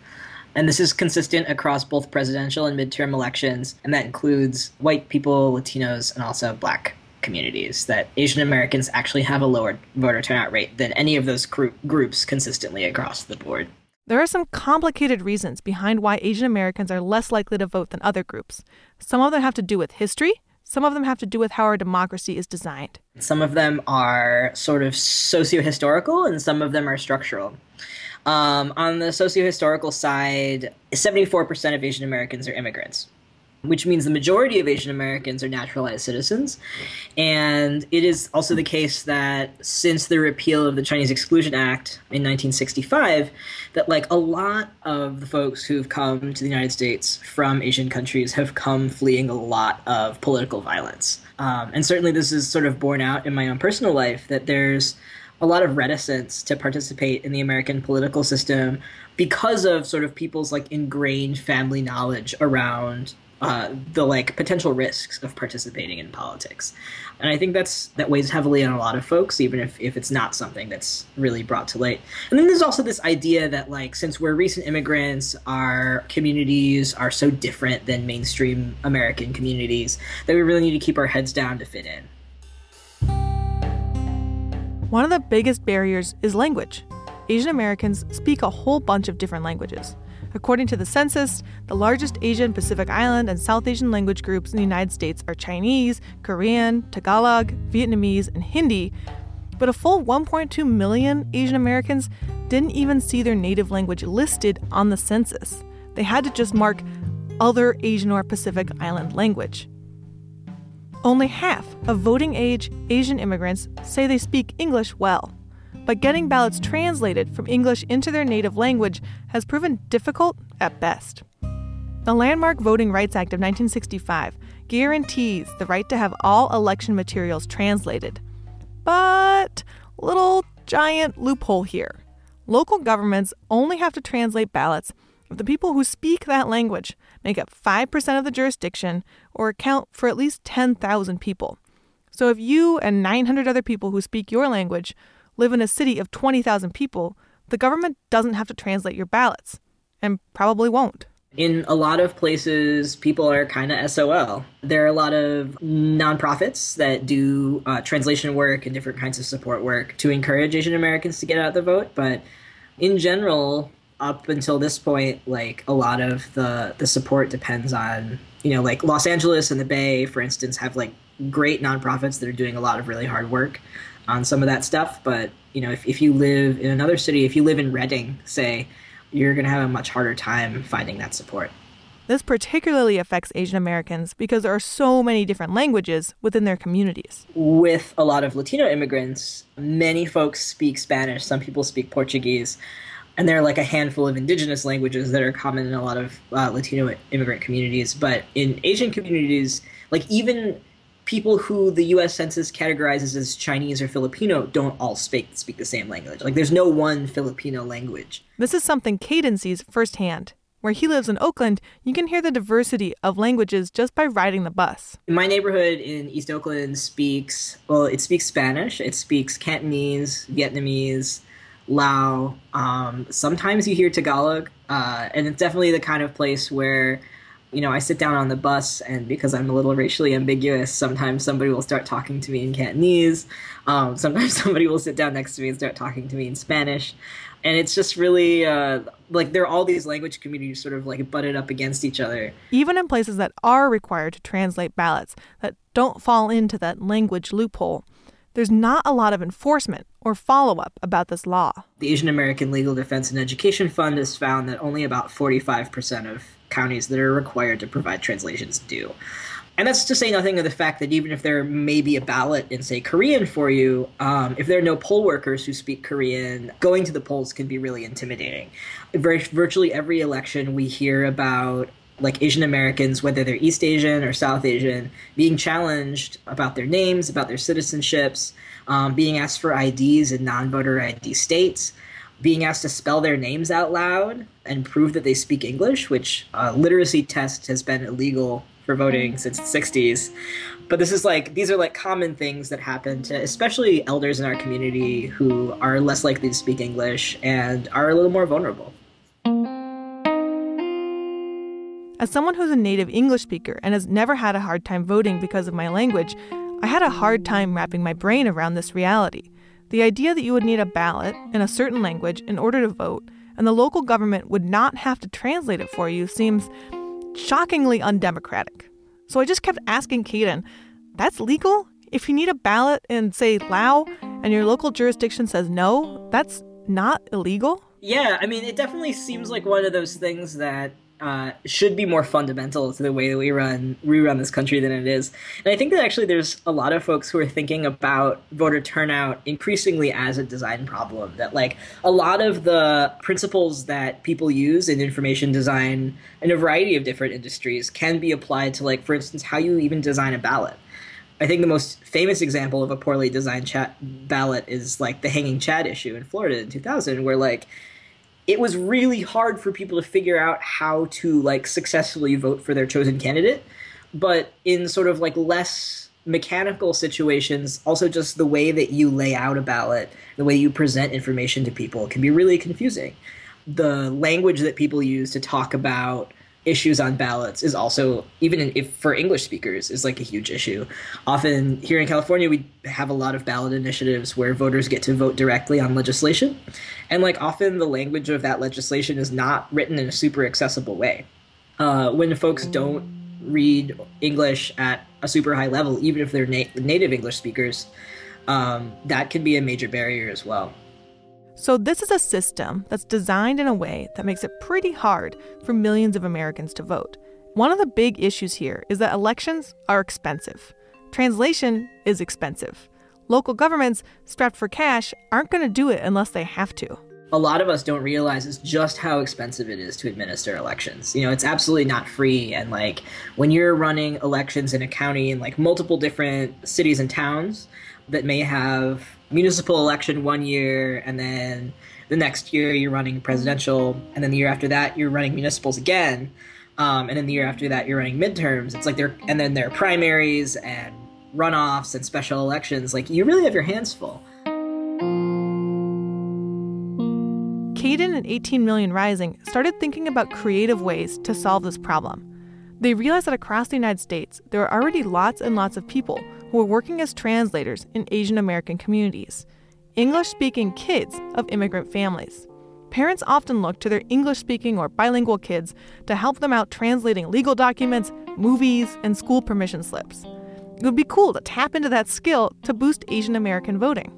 And this is consistent across both presidential and midterm elections, and that includes white people, Latinos, and also black communities. That Asian Americans actually have a lower voter turnout rate than any of those group, groups consistently across the board. There are some complicated reasons behind why Asian Americans are less likely to vote than other groups. Some of them have to do with history, some of them have to do with how our democracy is designed. Some of them are sort of socio historical, and some of them are structural. Um, on the socio historical side, 74% of Asian Americans are immigrants. Which means the majority of Asian Americans are naturalized citizens. And it is also the case that since the repeal of the Chinese Exclusion Act in 1965, that like a lot of the folks who've come to the United States from Asian countries have come fleeing a lot of political violence. Um, and certainly this is sort of borne out in my own personal life that there's a lot of reticence to participate in the American political system because of sort of people's like ingrained family knowledge around uh, the like potential risks of participating in politics. And I think that's that weighs heavily on a lot of folks, even if, if it's not something that's really brought to light. And then there's also this idea that like since we're recent immigrants, our communities are so different than mainstream American communities that we really need to keep our heads down to fit in. One of the biggest barriers is language. Asian Americans speak a whole bunch of different languages. According to the census, the largest Asian Pacific Island and South Asian language groups in the United States are Chinese, Korean, Tagalog, Vietnamese, and Hindi. But a full 1.2 million Asian Americans didn't even see their native language listed on the census. They had to just mark other Asian or Pacific Island language. Only half of voting age Asian immigrants say they speak English well, but getting ballots translated from English into their native language has proven difficult at best. The landmark Voting Rights Act of 1965 guarantees the right to have all election materials translated. But, little giant loophole here. Local governments only have to translate ballots if the people who speak that language make up 5% of the jurisdiction or account for at least 10,000 people. So if you and 900 other people who speak your language live in a city of 20,000 people, the government doesn't have to translate your ballots and probably won't. In a lot of places, people are kind of SOL. There are a lot of nonprofits that do uh, translation work and different kinds of support work to encourage Asian Americans to get out the vote. But in general, up until this point, like a lot of the the support depends on you know like Los Angeles and the Bay, for instance, have like great nonprofits that are doing a lot of really hard work on some of that stuff. But you know, if if you live in another city, if you live in Redding, say, you're going to have a much harder time finding that support. This particularly affects Asian Americans because there are so many different languages within their communities. With a lot of Latino immigrants, many folks speak Spanish, some people speak Portuguese and there are like a handful of indigenous languages that are common in a lot of uh, Latino immigrant communities. But in Asian communities, like even people who the U.S. Census categorizes as Chinese or Filipino don't all speak speak the same language. Like there's no one Filipino language. This is something Cayden sees firsthand. Where he lives in Oakland, you can hear the diversity of languages just by riding the bus. My neighborhood in East Oakland speaks, well, it speaks Spanish, it speaks Cantonese, Vietnamese, Lao. Um, sometimes you hear Tagalog, uh, and it's definitely the kind of place where, you know, I sit down on the bus, and because I'm a little racially ambiguous, sometimes somebody will start talking to me in Cantonese. Um, sometimes somebody will sit down next to me and start talking to me in Spanish. And it's just really uh, like there are all these language communities sort of like butted up against each other. Even in places that are required to translate ballots that don't fall into that language loophole there's not a lot of enforcement or follow up about this law. The Asian American Legal Defense and Education Fund has found that only about 45% of counties that are required to provide translations do. And that's to say nothing of the fact that even if there may be a ballot in, say, Korean for you, um, if there are no poll workers who speak Korean, going to the polls can be really intimidating. Virtually every election, we hear about like Asian Americans, whether they're East Asian or South Asian, being challenged about their names, about their citizenships, um, being asked for IDs in non voter ID states, being asked to spell their names out loud and prove that they speak English, which uh, literacy test has been illegal for voting since the 60s. But this is like, these are like common things that happen to especially elders in our community who are less likely to speak English and are a little more vulnerable. As someone who's a native English speaker and has never had a hard time voting because of my language, I had a hard time wrapping my brain around this reality. The idea that you would need a ballot in a certain language in order to vote, and the local government would not have to translate it for you seems shockingly undemocratic. So I just kept asking Cayden, that's legal? If you need a ballot in, say, Lao, and your local jurisdiction says no, that's not illegal? Yeah, I mean, it definitely seems like one of those things that uh, should be more fundamental to the way that we run we run this country than it is. And I think that actually there's a lot of folks who are thinking about voter turnout increasingly as a design problem. That like a lot of the principles that people use in information design in a variety of different industries can be applied to like for instance how you even design a ballot. I think the most famous example of a poorly designed chat ballot is like the hanging Chad issue in Florida in 2000, where like it was really hard for people to figure out how to like successfully vote for their chosen candidate. But in sort of like less mechanical situations also just the way that you lay out a ballot the way you present information to people can be really confusing. The language that people use to talk about issues on ballots is also even if for english speakers is like a huge issue. Often here in california we have a lot of ballot initiatives where voters get to vote directly on legislation. And like often the language of that legislation is not written in a super accessible way. Uh, when folks don't read english at a super high level even if they're na- native english speakers um, that can be a major barrier as well so, this is a system that's designed in a way that makes it pretty hard for millions of Americans to vote. One of the big issues here is that elections are expensive. Translation is expensive. Local governments, strapped for cash, aren't going to do it unless they have to. A lot of us don't realize is just how expensive it is to administer elections. You know, it's absolutely not free. And like when you're running elections in a county in like multiple different cities and towns that may have municipal election one year and then the next year you're running presidential and then the year after that you're running municipals again um, and then the year after that you're running midterms. It's like they're and then there are primaries and runoffs and special elections. Like you really have your hands full. Cayden and 18 Million Rising started thinking about creative ways to solve this problem. They realized that across the United States, there are already lots and lots of people who are working as translators in Asian American communities, English speaking kids of immigrant families. Parents often look to their English speaking or bilingual kids to help them out translating legal documents, movies, and school permission slips. It would be cool to tap into that skill to boost Asian American voting.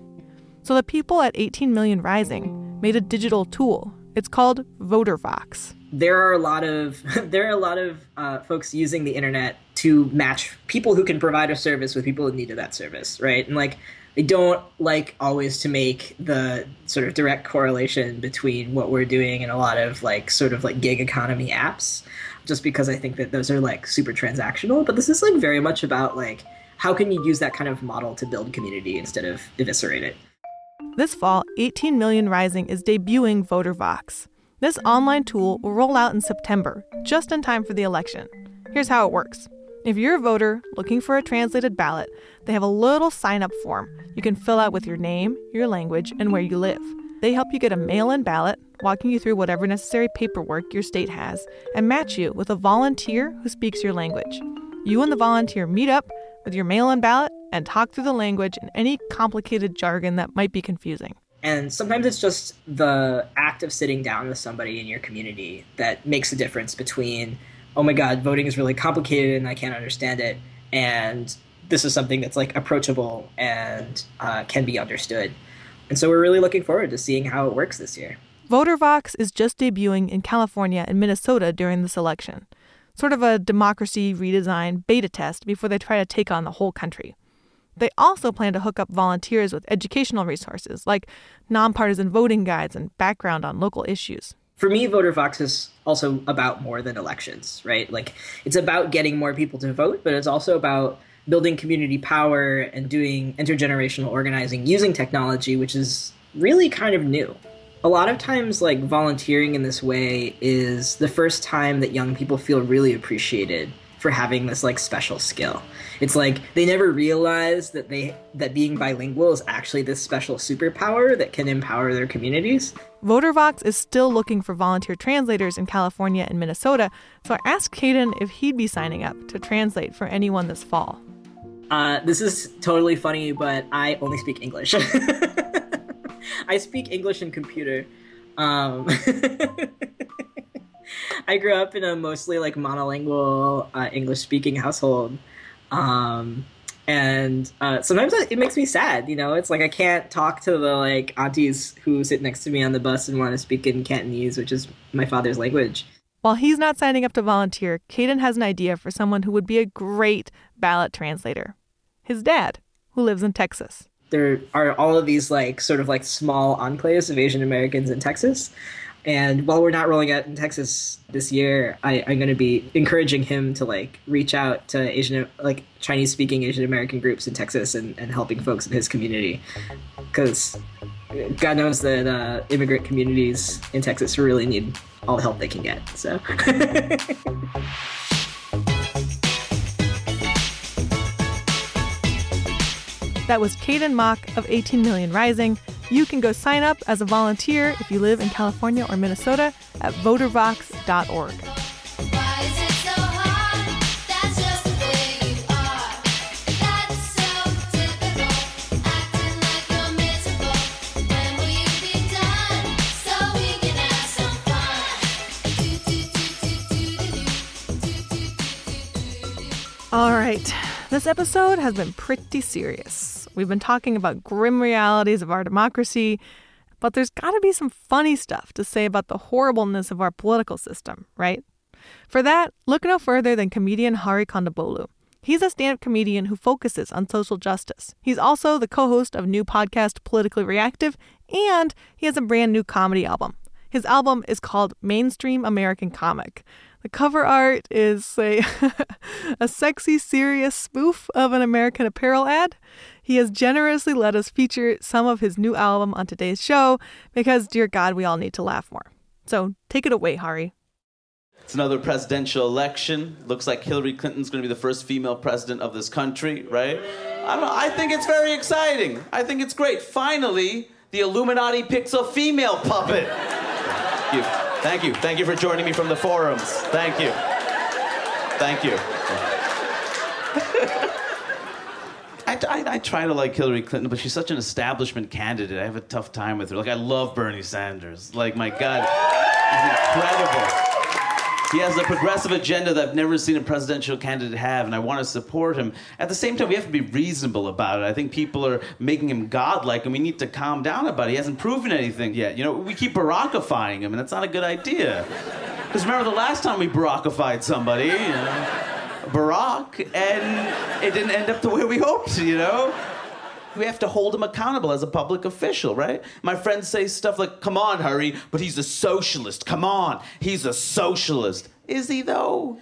So the people at 18 Million Rising made a digital tool. It's called VoterVox there are a lot of there are a lot of uh, folks using the internet to match people who can provide a service with people in need of that service, right? And like they don't like always to make the sort of direct correlation between what we're doing and a lot of like sort of like gig economy apps just because I think that those are like super transactional. But this is like very much about like how can you use that kind of model to build community instead of eviscerate it. This fall, 18 Million Rising is debuting VoterVox. This online tool will roll out in September, just in time for the election. Here's how it works. If you're a voter looking for a translated ballot, they have a little sign up form you can fill out with your name, your language, and where you live. They help you get a mail in ballot, walking you through whatever necessary paperwork your state has, and match you with a volunteer who speaks your language. You and the volunteer meet up with your mail in ballot and talk through the language and any complicated jargon that might be confusing. And sometimes it's just the act of sitting down with somebody in your community that makes a difference between, oh my God, voting is really complicated and I can't understand it, and this is something that's like approachable and uh, can be understood. And so we're really looking forward to seeing how it works this year. VoterVox is just debuting in California and Minnesota during this election, sort of a democracy redesign beta test before they try to take on the whole country. They also plan to hook up volunteers with educational resources like nonpartisan voting guides and background on local issues. For me, VoterVox is also about more than elections, right? Like, it's about getting more people to vote, but it's also about building community power and doing intergenerational organizing using technology, which is really kind of new. A lot of times, like, volunteering in this way is the first time that young people feel really appreciated for having this like special skill. It's like they never realize that they that being bilingual is actually this special superpower that can empower their communities. VoterVox is still looking for volunteer translators in California and Minnesota, so I asked Cayden if he'd be signing up to translate for anyone this fall. Uh, this is totally funny, but I only speak English. I speak English and computer. Um, I grew up in a mostly like monolingual uh, English speaking household. Um, and uh, sometimes it makes me sad, you know. It's like I can't talk to the like aunties who sit next to me on the bus and want to speak in Cantonese, which is my father's language. While he's not signing up to volunteer, Cayden has an idea for someone who would be a great ballot translator his dad, who lives in Texas. There are all of these like sort of like small enclaves of Asian Americans in Texas. And while we're not rolling out in Texas this year, I, am going to be encouraging him to like reach out to Asian, like Chinese speaking Asian American groups in Texas and, and helping folks in his community. Because God knows that uh, immigrant communities in Texas really need all the help they can get. So. That was Cayden Mak of 18 Million Rising. You can go sign up as a volunteer if you live in California or Minnesota at votervox.org. All right, this episode has been pretty serious. We've been talking about grim realities of our democracy, but there's got to be some funny stuff to say about the horribleness of our political system, right? For that, look no further than comedian Hari Kondabolu. He's a stand up comedian who focuses on social justice. He's also the co host of new podcast Politically Reactive, and he has a brand new comedy album. His album is called Mainstream American Comic. The cover art is a, a sexy, serious spoof of an American Apparel ad. He has generously let us feature some of his new album on today's show because, dear God, we all need to laugh more. So take it away, Hari. It's another presidential election. Looks like Hillary Clinton's going to be the first female president of this country, right? I, don't, I think it's very exciting. I think it's great. Finally, the Illuminati picks a female puppet. Thank you. Thank you. Thank you for joining me from the forums. Thank you. Thank you. I, I, I, try to like Hillary Clinton, but she's such an establishment candidate. I have a tough time with her. Like, I love Bernie Sanders. Like, my God, he's incredible. He has a progressive agenda that I've never seen a presidential candidate have, and I want to support him. At the same time, we have to be reasonable about it. I think people are making him godlike, and we need to calm down about it. He hasn't proven anything yet. You know, we keep Barackifying him, and that's not a good idea. Because remember the last time we Barackified somebody, you know, Barack, and it didn't end up the way we hoped, you know? we have to hold him accountable as a public official, right? My friends say stuff like, come on, Hari, but he's a socialist. Come on, he's a socialist. Is he, though?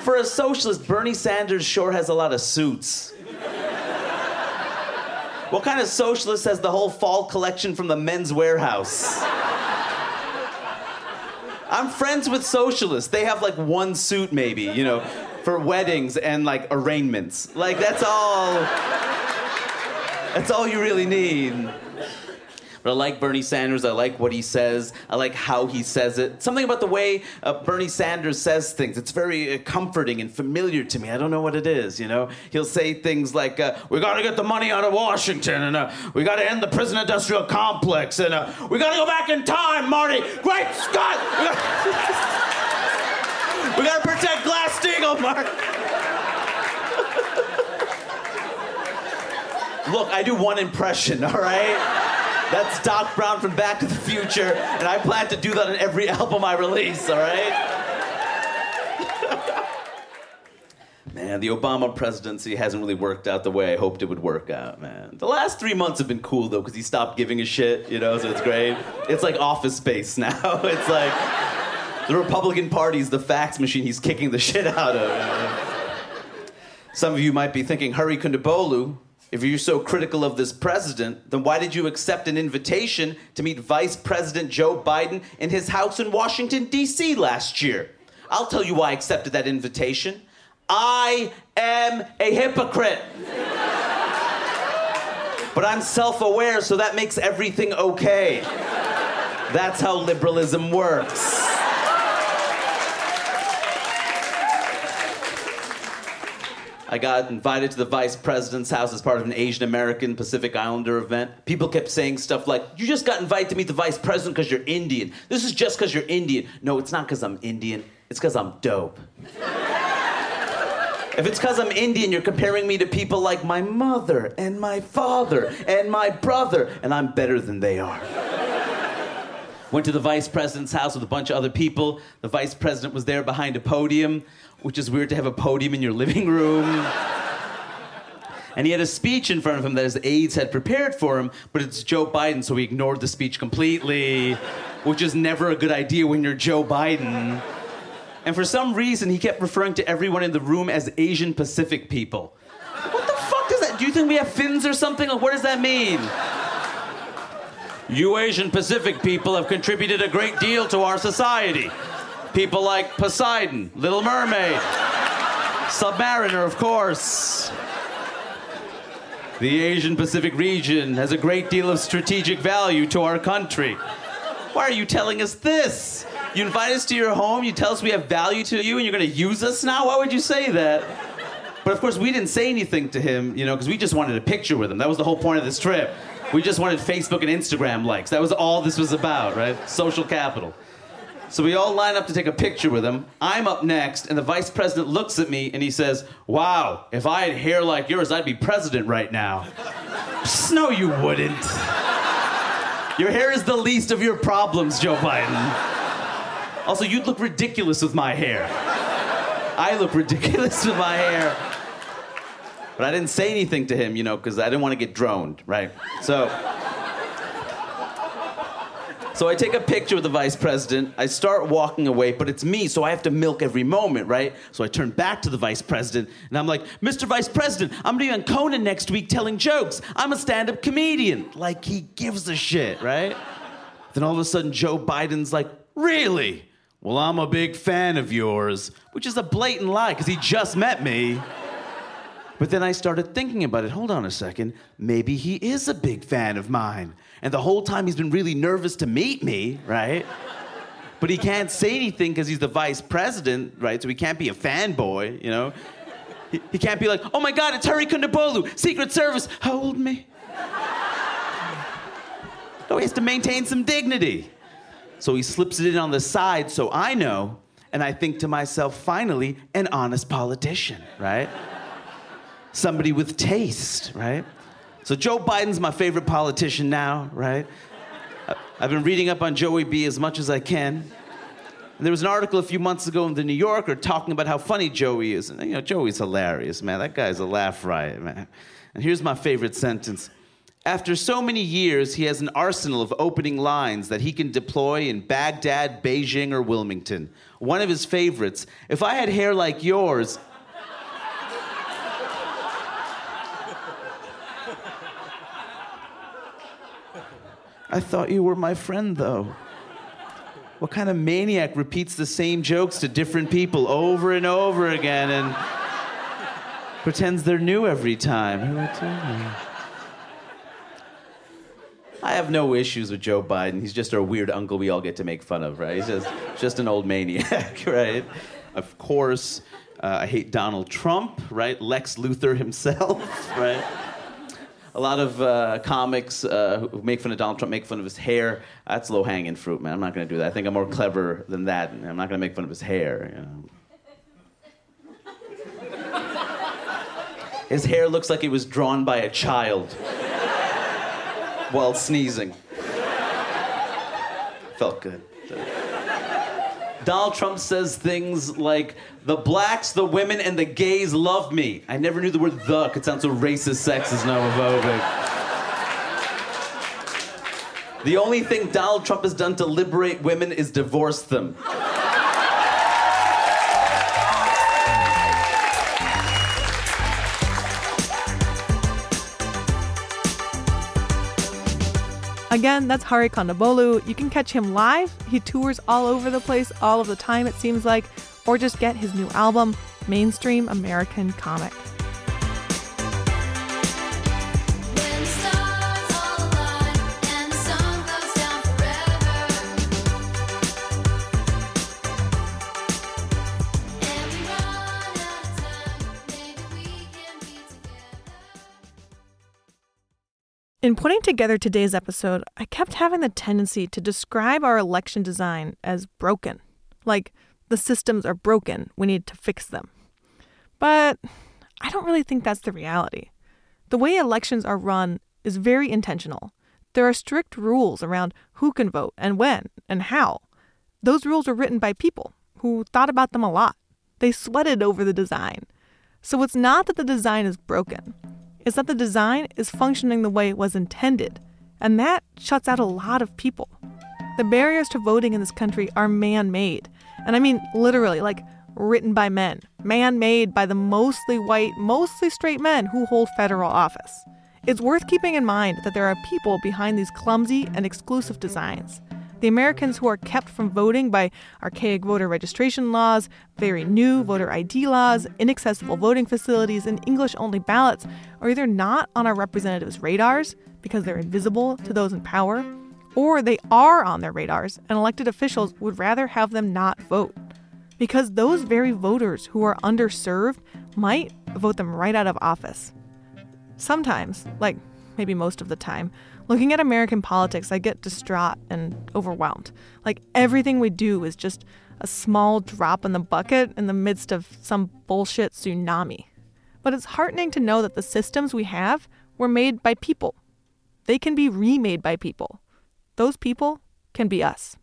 For a socialist, Bernie Sanders sure has a lot of suits. What kind of socialist has the whole fall collection from the Men's Wearhouse? I'm friends with socialists. They have like one suit, maybe, you know, for weddings and like arraignments. Like, that's all. That's all you really need. But I like Bernie Sanders. I like what he says. I like how he says it. Something about the way uh, Bernie Sanders says things. It's very uh, comforting and familiar to me. I don't know what it is, you know? He'll say things like, uh, we gotta get the money out of Washington, and uh, we gotta end the prison industrial complex, and uh, we gotta go back in time, Marty. Great Scott! We gotta, we gotta protect Glass-Steagall, Mark. Look, I do one impression, all right? That's Doc Brown from Back to the Future, and I plan to do that on every album I release, all right? Man, the Obama presidency hasn't really worked out the way I hoped it would work out, man. The last three months have been cool, though, because he stopped giving a shit, you know, so it's great. It's like office space now. It's like the Republican Party's the fax machine he's kicking the shit out of. You know? Some of you might be thinking, Hari Kondabolu, if you're so critical of this president, then why did you accept an invitation to meet Vice President Joe Biden in his house in Washington, D.C. last year? I'll tell you why I accepted that invitation. I am a hypocrite. but I'm self aware, so that makes everything okay. That's how liberalism works. I got invited to the vice president's house as part of an Asian American Pacific Islander event. People kept saying stuff like, You just got invited to meet the vice president because you're Indian. This is just because you're Indian. No, it's not because I'm Indian, it's because I'm dope. If it's because I'm Indian, you're comparing me to people like my mother and my father and my brother, and I'm better than they are. Went to the vice president's house with a bunch of other people. The vice president was there behind a podium, which is weird to have a podium in your living room. and he had a speech in front of him that his aides had prepared for him, but it's Joe Biden, so he ignored the speech completely, which is never a good idea when you're Joe Biden. And for some reason, he kept referring to everyone in the room as Asian Pacific people. What the fuck does that? Do you think we have fins or something? Like, what does that mean? You Asian Pacific people have contributed a great deal to our society. People like Poseidon, Little Mermaid, Submariner, of course. The Asian Pacific region has a great deal of strategic value to our country. Why are you telling us this? You invite us to your home, you tell us we have value to you, and you're gonna use us now? Why would you say that? But of course, we didn't say anything to him, you know, because we just wanted a picture with him. That was the whole point of this trip. We just wanted Facebook and Instagram likes. That was all this was about, right? Social capital. So we all line up to take a picture with him. I'm up next, and the vice president looks at me and he says, Wow, if I had hair like yours, I'd be president right now. no, you wouldn't. Your hair is the least of your problems, Joe Biden. Also, you'd look ridiculous with my hair. I look ridiculous with my hair. But I didn't say anything to him, you know, because I didn't want to get droned, right? So. So I take a picture with the vice president. I start walking away, but it's me, so I have to milk every moment, right? So I turn back to the vice president and I'm like, Mr. Vice President, I'm gonna be on Conan next week telling jokes. I'm a stand up comedian. Like, he gives a shit, right? Then all of a sudden, Joe Biden's like, Really? Well, I'm a big fan of yours, which is a blatant lie because he just met me. But then I started thinking about it. Hold on a second. Maybe he is a big fan of mine. And the whole time he's been really nervous to meet me, right? But he can't say anything because he's the vice president, right? So he can't be a fanboy, you know? He, he can't be like, oh my God, it's Hari Kondabolu, Secret Service, hold me. No, he has to maintain some dignity. So he slips it in on the side so I know, and I think to myself, finally, an honest politician, right? Somebody with taste, right? So Joe Biden's my favorite politician now, right? I've been reading up on Joey B as much as I can. And there was an article a few months ago in the New Yorker talking about how funny Joey is. And you know, Joey's hilarious, man. That guy's a laugh riot, man. And here's my favorite sentence. After so many years, he has an arsenal of opening lines that he can deploy in Baghdad, Beijing, or Wilmington. One of his favorites If I had hair like yours, I thought you were my friend, though. What kind of maniac repeats the same jokes to different people over and over again and pretends they're new every time? I have no issues with Joe Biden. He's just our weird uncle we all get to make fun of, right? He's just, just an old maniac, right? Of course, uh, I hate Donald Trump, right? Lex Luthor himself, right? A lot of uh, comics uh, who make fun of Donald Trump make fun of his hair. That's low hanging fruit, man. I'm not going to do that. I think I'm more clever than that. I'm not going to make fun of his hair. You know. His hair looks like it was drawn by a child while sneezing. Felt good. Donald Trump says things like, the blacks, the women, and the gays love me. I never knew the word the could sound so racist, sexist, and homophobic. The only thing Donald Trump has done to liberate women is divorce them. Again, that's Hari Kondabolu. You can catch him live. He tours all over the place all of the time, it seems like, or just get his new album, Mainstream American Comic. In putting together today's episode, I kept having the tendency to describe our election design as broken. Like, the systems are broken, we need to fix them. But I don't really think that's the reality. The way elections are run is very intentional. There are strict rules around who can vote and when, and how. Those rules were written by people who thought about them a lot. They sweated over the design. So it's not that the design is broken, it's that the design is functioning the way it was intended. And that shuts out a lot of people. The barriers to voting in this country are man made. And I mean literally, like written by men, man made by the mostly white, mostly straight men who hold federal office. It's worth keeping in mind that there are people behind these clumsy and exclusive designs. The Americans who are kept from voting by archaic voter registration laws, very new voter ID laws, inaccessible voting facilities, and English only ballots are either not on our representatives' radars because they're invisible to those in power, or they are on their radars and elected officials would rather have them not vote. Because those very voters who are underserved might vote them right out of office. Sometimes, like maybe most of the time, looking at American politics, I get distraught and overwhelmed. Like everything we do is just a small drop in the bucket in the midst of some bullshit tsunami. But it's heartening to know that the systems we have were made by people. They can be remade by people. Those people can be us.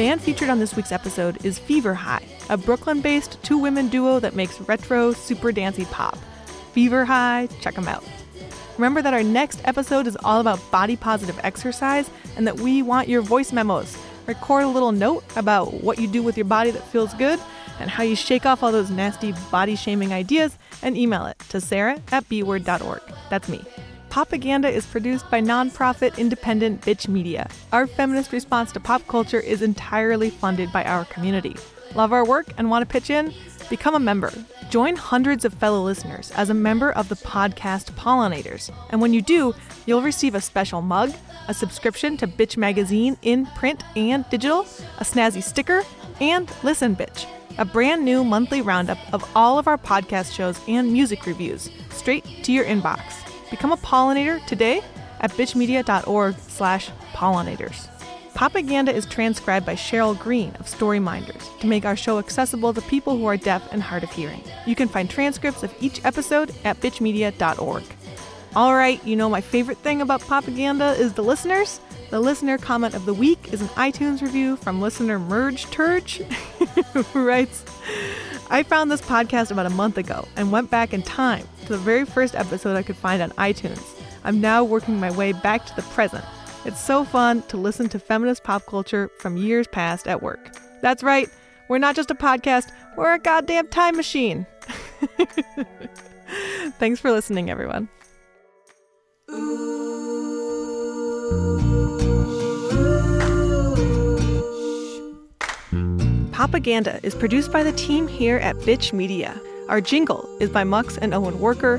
Band featured on this week's episode is Fever High, a Brooklyn based two women duo that makes retro, super dancey pop. Fever High, check them out. Remember that our next episode is all about body positive exercise and that we want your voice memos. Record a little note about what you do with your body that feels good and how you shake off all those nasty body shaming ideas and email it to sarah at bword.org. That's me. Popaganda is produced by nonprofit independent Bitch Media. Our feminist response to pop culture is entirely funded by our community. Love our work and want to pitch in? Become a member. Join hundreds of fellow listeners as a member of the podcast Pollinators. And when you do, you'll receive a special mug, a subscription to Bitch Magazine in print and digital, a snazzy sticker, and Listen Bitch, a brand new monthly roundup of all of our podcast shows and music reviews straight to your inbox. Become a pollinator today at bitchmedia.org slash pollinators. Popaganda is transcribed by Cheryl Green of Storyminders to make our show accessible to people who are deaf and hard of hearing. You can find transcripts of each episode at bitchmedia.org. All right, you know my favorite thing about Popaganda is the listeners. The listener comment of the week is an iTunes review from listener Merge Turge, who writes, I found this podcast about a month ago and went back in time to the very first episode I could find on iTunes. I'm now working my way back to the present. It's so fun to listen to feminist pop culture from years past at work. That's right, we're not just a podcast, we're a goddamn time machine. Thanks for listening, everyone. Popaganda is produced by the team here at Bitch Media. Our jingle is by Mux and Owen Worker.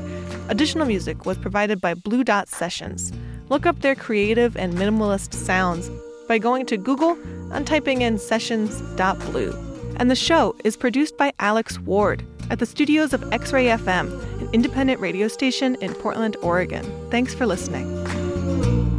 Additional music was provided by Blue Dot Sessions. Look up their creative and minimalist sounds by going to Google and typing in sessions.blue. And the show is produced by Alex Ward at the studios of X Ray FM, an independent radio station in Portland, Oregon. Thanks for listening.